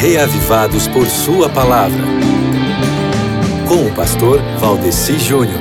reavivados por Sua palavra. Com o pastor Valdeci Júnior.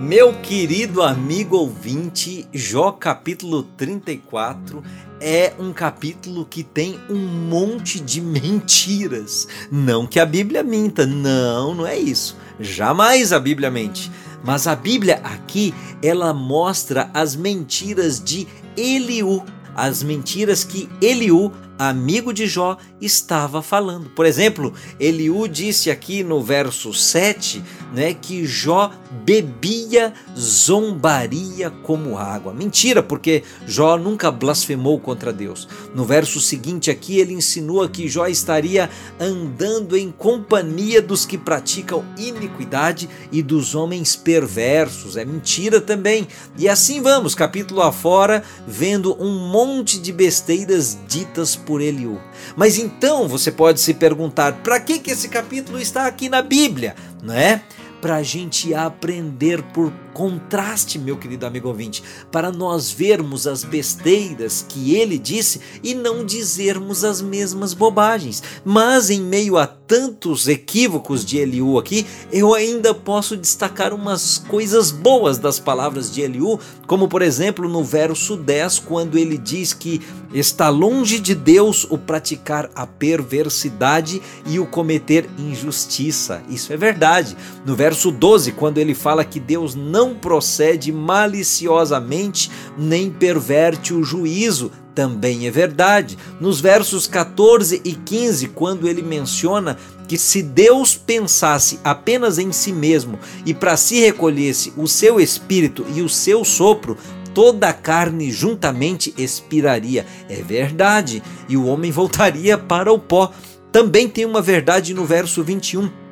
Meu querido amigo ouvinte, Jó capítulo 34 é um capítulo que tem um monte de mentiras. Não que a Bíblia minta, não, não é isso. Jamais a Bíblia mente. Mas a Bíblia aqui, ela mostra as mentiras de Eliú, as mentiras que Eliú amigo de Jó, estava falando. Por exemplo, Eliú disse aqui no verso 7 né, que Jó bebia zombaria como água. Mentira, porque Jó nunca blasfemou contra Deus. No verso seguinte aqui, ele insinua que Jó estaria andando em companhia dos que praticam iniquidade e dos homens perversos. É mentira também. E assim vamos, capítulo afora, vendo um monte de besteiras ditas por Eliú. Mas então você pode se perguntar: para que, que esse capítulo está aqui na Bíblia? Não é? Para a gente aprender por contraste, meu querido amigo ouvinte, para nós vermos as besteiras que ele disse e não dizermos as mesmas bobagens. Mas em meio a tantos equívocos de Eliú aqui, eu ainda posso destacar umas coisas boas das palavras de Eliú, como por exemplo no verso 10, quando ele diz que está longe de Deus o praticar a perversidade e o cometer injustiça. Isso é verdade. No verso 12, quando ele fala que Deus não não procede maliciosamente nem perverte o juízo, também é verdade. Nos versos 14 e 15, quando ele menciona que se Deus pensasse apenas em si mesmo e para si recolhesse o seu espírito e o seu sopro, toda a carne juntamente expiraria. É verdade, e o homem voltaria para o pó. Também tem uma verdade no verso 21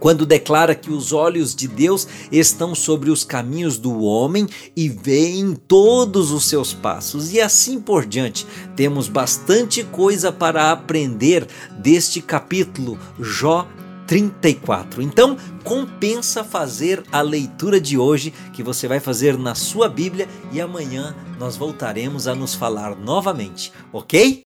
quando declara que os olhos de Deus estão sobre os caminhos do homem e veem todos os seus passos, e assim por diante. Temos bastante coisa para aprender deste capítulo, Jó 34. Então, compensa fazer a leitura de hoje que você vai fazer na sua Bíblia e amanhã nós voltaremos a nos falar novamente, ok?